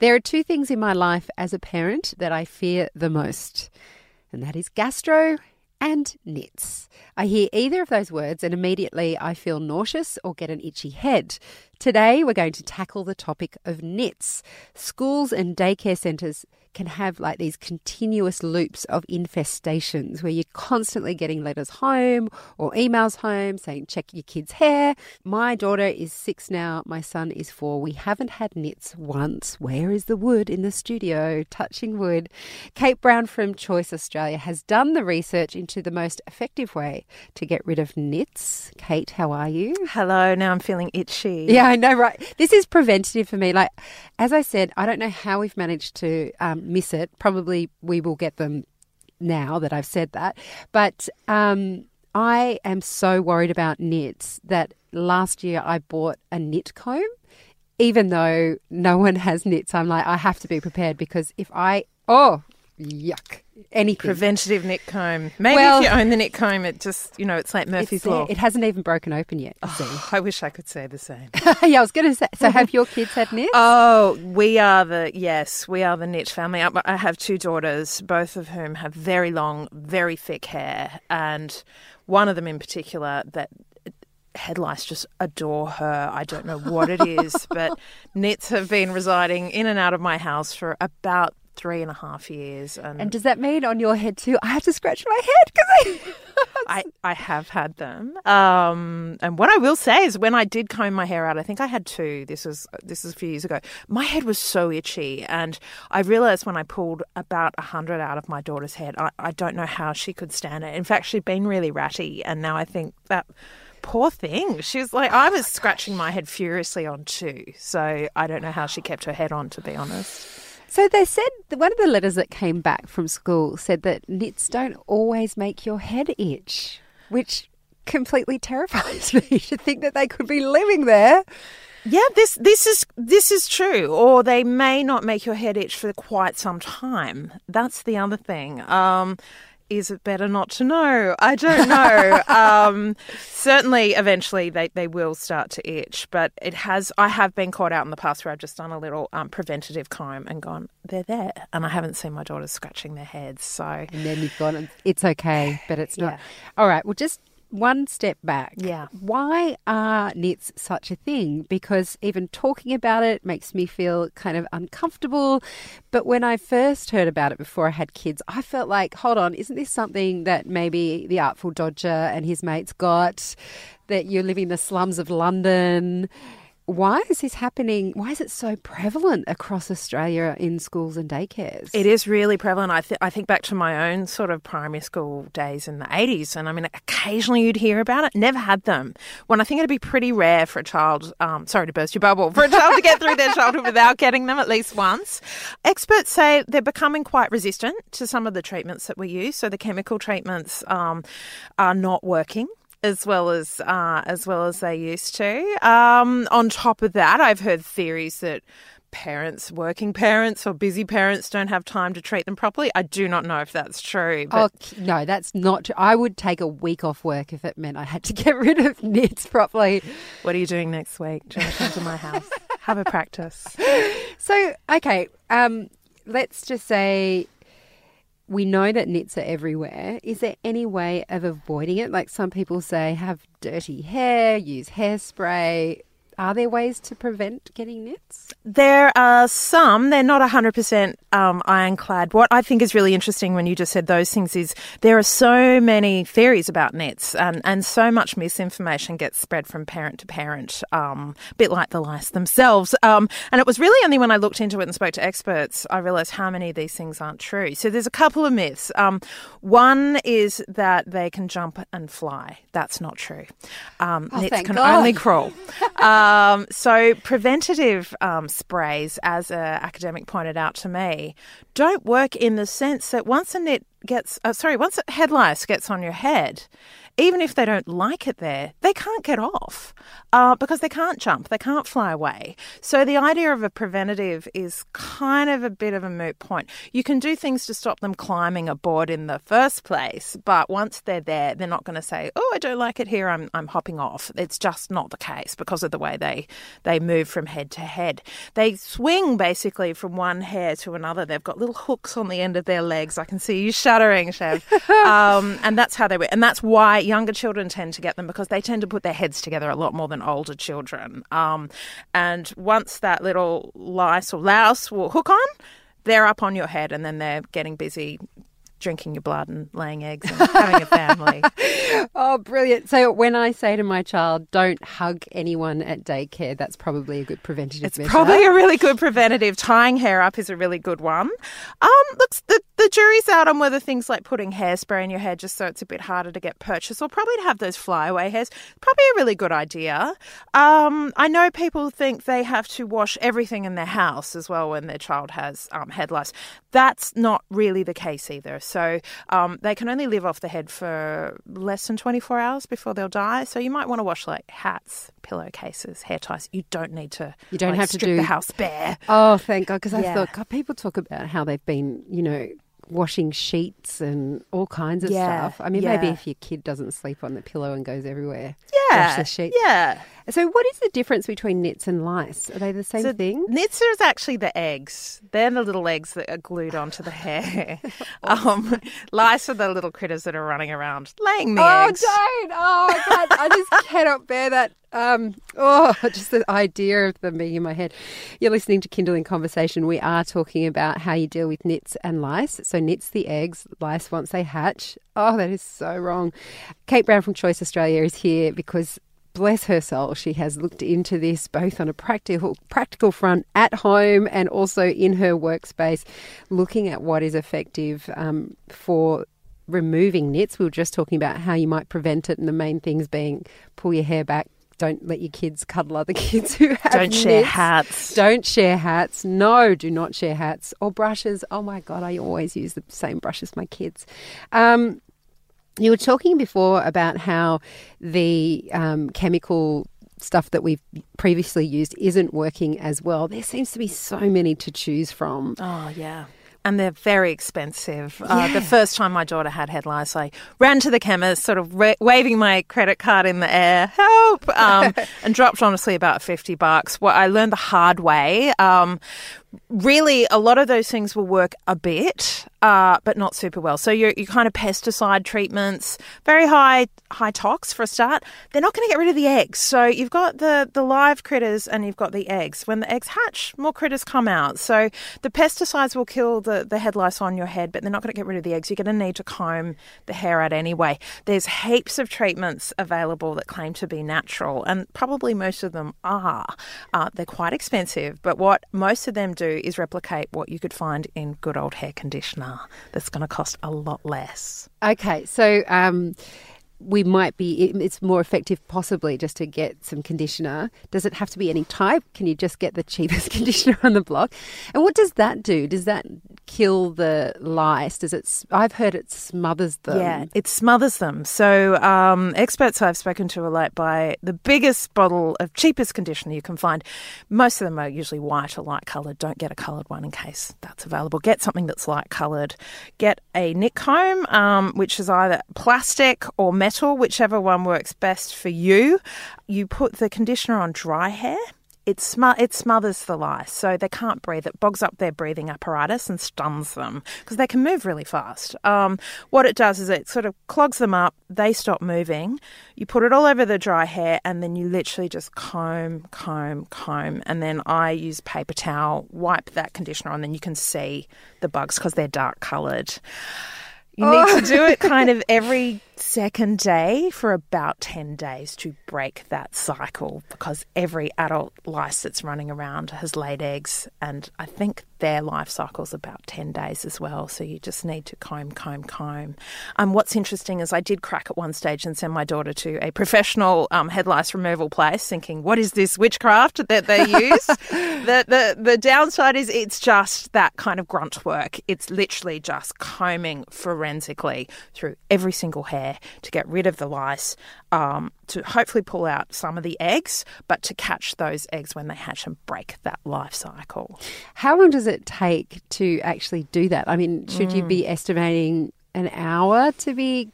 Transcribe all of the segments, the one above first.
There are two things in my life as a parent that I fear the most, and that is gastro and nits. I hear either of those words and immediately I feel nauseous or get an itchy head. Today, we're going to tackle the topic of nits. Schools and daycare centres can have like these continuous loops of infestations where you're constantly getting letters home or emails home saying, check your kid's hair. My daughter is six now, my son is four. We haven't had nits once. Where is the wood in the studio? Touching wood. Kate Browne from Choice Australia has done the research into the most effective way to get rid of nits. Kate, how are you? Hello, now I'm feeling itchy. Yeah, I know, right? This is preventative for me. Like, as I said, I don't know how we've managed to um, miss it. Probably we will get them now that I've said that. But um, I am so worried about nits that last year I bought a nit comb. Even though no one has nits, I'm like, I have to be prepared because if I, oh, yuck, anything. Preventative nit comb. Maybe Well- if you own the nit comb, it just, you know, it's like Murphy's It's. Law. It hasn't even broken open yet. Oh, I wish I could say the same. yeah, I was going to say. So, have your kids had nits? Oh, we are the, yes, we are the nit family. I, I have two daughters, both of whom have very long, very thick hair. And one of them in particular that head lice just adore her. I don't know what it is, but nits have been residing in and out of my house for about three and a half years. And, and does that mean on your head too? I have to scratch my head because I, I have had them. Um, and what I will say is when I did comb my hair out, I think I had two. This was this was a few years ago. My head was so itchy, and I realized when I pulled about a hundred out of my daughter's head, I, I don't know how she could stand it. In fact, she'd been really ratty, and now I think that poor thing. She was like, I was scratching my head furiously on too. So I don't know how she kept her head on, to be honest. So they said one of the letters that came back from school said that nits don't always make your head itch, which completely terrifies me to think that they could be living there. Yeah, this this is this is true. Or they may not make your head itch for quite some time. That's the other thing. Um, is it better not to know? I don't know. um, certainly, eventually they, they will start to itch, but it has. I have been caught out in the past where I've just done a little um, preventative comb and gone, they're there, and I haven't seen my daughters scratching their heads. So And then you've gone, it's okay, but it's not. Yeah. All right, well, just one step back. Yeah. Why are nits such a thing? Because even talking about it makes me feel kind of uncomfortable. But when I first heard about it before I had kids, I felt like, hold on, isn't this something that maybe the Artful Dodger and his mates got? That you're living in the slums of London? Why is this happening? Why is it so prevalent across Australia in schools and daycares? It is really prevalent. I, th- I think back to my own sort of primary school days in the 80s, and I mean, occasionally you'd hear about it. Never had them. When I think it'd be pretty rare for a child, um, sorry to burst your bubble, for a child to get through their childhood without getting them at least once. Experts say they're becoming quite resistant to some of the treatments that we use. So the chemical treatments um, are not working as well as uh, as well as they used to. Um, on top of that, I've heard theories that parents, working parents or busy parents, don't have time to treat them properly. I do not know if that's true. But Oh no, that's not. True. I would take a week off work if it meant I had to get rid of nits properly. what are you doing next week? Do you want to come to my house? Have a practice. So okay, um, let's just say we know that nits are everywhere. Is there any way of avoiding it? Like some people say, have dirty hair, use hairspray. Are there ways to prevent getting nits? There are some, they're not 100% um, ironclad. What I think is really interesting when you just said those things is there are so many theories about nets and, and so much misinformation gets spread from parent to parent, um, a bit like the lice themselves. Um, and it was really only when I looked into it and spoke to experts, I realised how many of these things aren't true. So there's a couple of myths. Um, one is that they can jump and fly. That's not true. Um, Oh, nets can God. only crawl. Um, Um, so preventative um, sprays, as an academic pointed out to me, don't work in the sense that once a nit gets, uh, sorry, once head lice gets on your head, even if they don't like it there, they can't get off uh, because they can't jump, they can't fly away. So the idea of a preventative is kind of a bit of a moot point. You can do things to stop them climbing aboard in the first place, but once they're there, they're not going to say, "Oh, I don't like it here. I'm I'm hopping off." It's just not the case because of the way they they move from head to head. They swing basically from one hair to another. They've got little hooks on the end of their legs. I can see you shuddering, Chev. um, and that's how they work. And that's why younger children tend to get them because they tend to put their heads together a lot more than older children. Um, and once that little lice or louse will hook on, they're up on your head and then they're getting busy drinking your blood and laying eggs and having a family. oh, brilliant. So when I say to my child, don't hug anyone at daycare, that's probably a good preventative it's measure. probably a really good preventative. Tying hair up is a really good one. Um, looks the, the jury's out on whether things like putting hairspray in your hair just so it's a bit harder to get purchased or probably to have those flyaway hairs, probably a really good idea. Um, I know people think they have to wash everything in their house as well when their child has um, head lice. That's not really the case either. So um, they can only live off the head for less than 24 hours before they'll die. So you might want to wash like hats, pillowcases, hair ties. You don't need to. You don't like, have to strip do the house bare. Oh, thank God. Because I Yeah. thought, God, people talk about how they've been, you know, washing sheets and all kinds of Yeah, stuff. I mean, maybe if your kid doesn't sleep on the pillow and goes everywhere, Yeah, wash the sheets. yeah. So, what is the difference between nits and lice? Are they the same So thing? Nits is actually the eggs. They're the little eggs that are glued onto the hair. um, lice are the little critters that are running around laying the Oh, eggs. don't! Oh, I, I just cannot bear that. Um, oh, just the idea of them being in my head. You're listening to Kinderling Conversation. We are talking about how you deal with nits and lice. So, nits the eggs, lice once they hatch. Oh, that is so wrong. Kate Browne from Choice Australia is here because. Bless her soul, she has looked into this both on a practical practical front at home and also in her workspace, looking at what is effective um, for removing nits. We were just talking about how you might prevent it, and the main things being pull your hair back. Don't let your kids cuddle other kids who have Don't share hats. Don't share hats. No, do not share hats or brushes. Oh my god, I always use the same brush as my kids. Um, you were talking before about how the um, chemical stuff that we've previously used isn't working as well. There seems to be so many to choose from. Oh, yeah. And they're very expensive. Uh, the first time my daughter had head lice, I ran to the chemist, sort of ra- waving my credit card in the air, help, um, and dropped honestly about 50 bucks. Well, I learned the hard way. Um, really, a lot of those things will work a bit, uh, but not super well. So your, your kind of pesticide treatments, very high high tox for a start. They're not going to get rid of the eggs. So you've got the the live critters and you've got the eggs. When the eggs hatch, more critters come out. So the pesticides will kill the the head lice on your head, but they're not going to get rid of the eggs. You're going to need to comb the hair out anyway. There's heaps of treatments available that claim to be natural, and probably most of them are. Uh, they're quite expensive, but what most of them do is replicate what you could find in good old hair conditioner. That's going to cost a lot less. Okay, so um, we might be, it's more effective possibly just to get some conditioner. Does it have to be any type? Can you just get the cheapest conditioner on the block? And what does that do? Does that kill the lice? Does it, I've heard it smothers them. Yeah, it smothers them. So, um, experts I've spoken to are like, buy the biggest bottle of cheapest conditioner you can find. Most of them are usually white or light coloured. Don't get a coloured one in case that's available. Get something that's light coloured. Get a Nick comb, um, which is either plastic or metal, whichever one works best for you. You put the conditioner on dry hair it, smo- it smothers the lice, so they can't breathe. It bogs up their breathing apparatus and stuns them because they can move really fast. Um, what it does is it sort of clogs them up, they stop moving. You put it all over the dry hair, and then you literally just comb, comb, comb. And then I use paper towel, wipe that conditioner on, and then you can see the bugs because they're dark coloured. You need to do it kind of every second day for about 10 days to break that cycle because every adult lice that's running around has laid eggs and I think their life cycle is about 10 days as well. So you just need to comb comb comb. Um, what's interesting is I did crack at one stage and send my daughter to a professional um, head lice removal place thinking what is this witchcraft that they use? The, the, the downside is it's just that kind of grunt work. It's literally just combing forensically through every single hair to get rid of the lice, um, to hopefully pull out some of the eggs, but to catch those eggs when they hatch and break that life cycle. How long does it take to actually do that? I mean, should mm. you be estimating an hour to be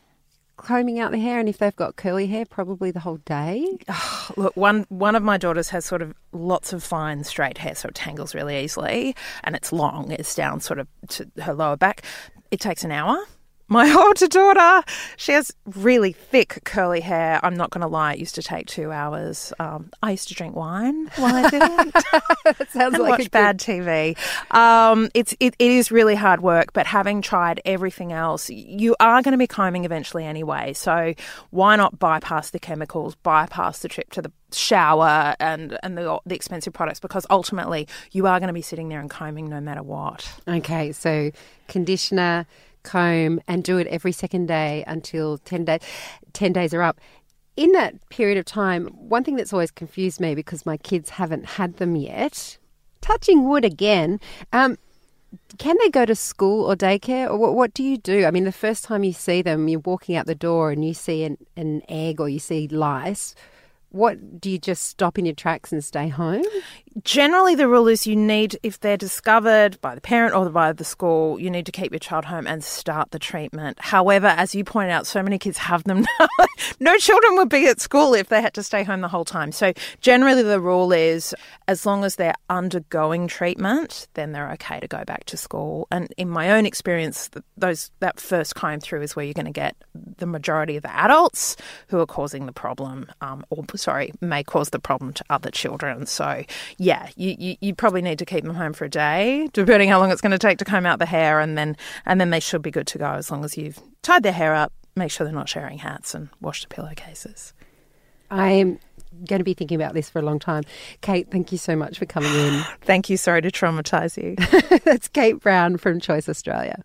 combing out the hair, and if they've got curly hair, probably the whole day. Oh, look, one one of my daughters has sort of lots of fine straight hair, so it tangles really easily, and it's long. It's down sort of to her lower back. It takes an hour my older daughter, she has really thick curly hair. I'm not going to lie; it used to take two hours. Um, I used to drink wine while I did it. sounds and like watch bad good... TV. Um, it's it, it is really hard work, but having tried everything else, you are going to be combing eventually anyway. So why not bypass the chemicals, bypass the trip to the shower and and the the expensive products because ultimately you are going to be sitting there and combing no matter what. Okay, so conditioner comb and do it every second day until 10 days 10 days are up. In that period of time one thing that's always confused me because my kids haven't had them yet touching wood again um, can they go to school or daycare? Or what, what do you do? I mean the first time you see them you're walking out the door and you see an, an egg or you see lice. What do you just stop in your tracks and stay home? Generally, the rule is you need, if they're discovered by the parent or by the school, you need to keep your child home and start the treatment. However, as you point out, so many kids have them now. no children would be at school if they had to stay home the whole time. So, generally, the rule is as long as they're undergoing treatment, then they're okay to go back to school. And in my own experience, those that first comb through is where you're going to get the majority of the adults who are causing the problem, um, or sorry, may cause the problem to other children. So, yeah, you, you, you probably need to keep them home for a day, depending on how long it's going to take to comb out the hair, and then and then they should be good to go as long as you've tied their hair up, make sure they're not sharing hats, and washed the pillowcases. I'm going to be thinking about this for a long time. Kate, thank you so much for coming in. thank you. Sorry to traumatise you. That's Kate Browne from Choice Australia.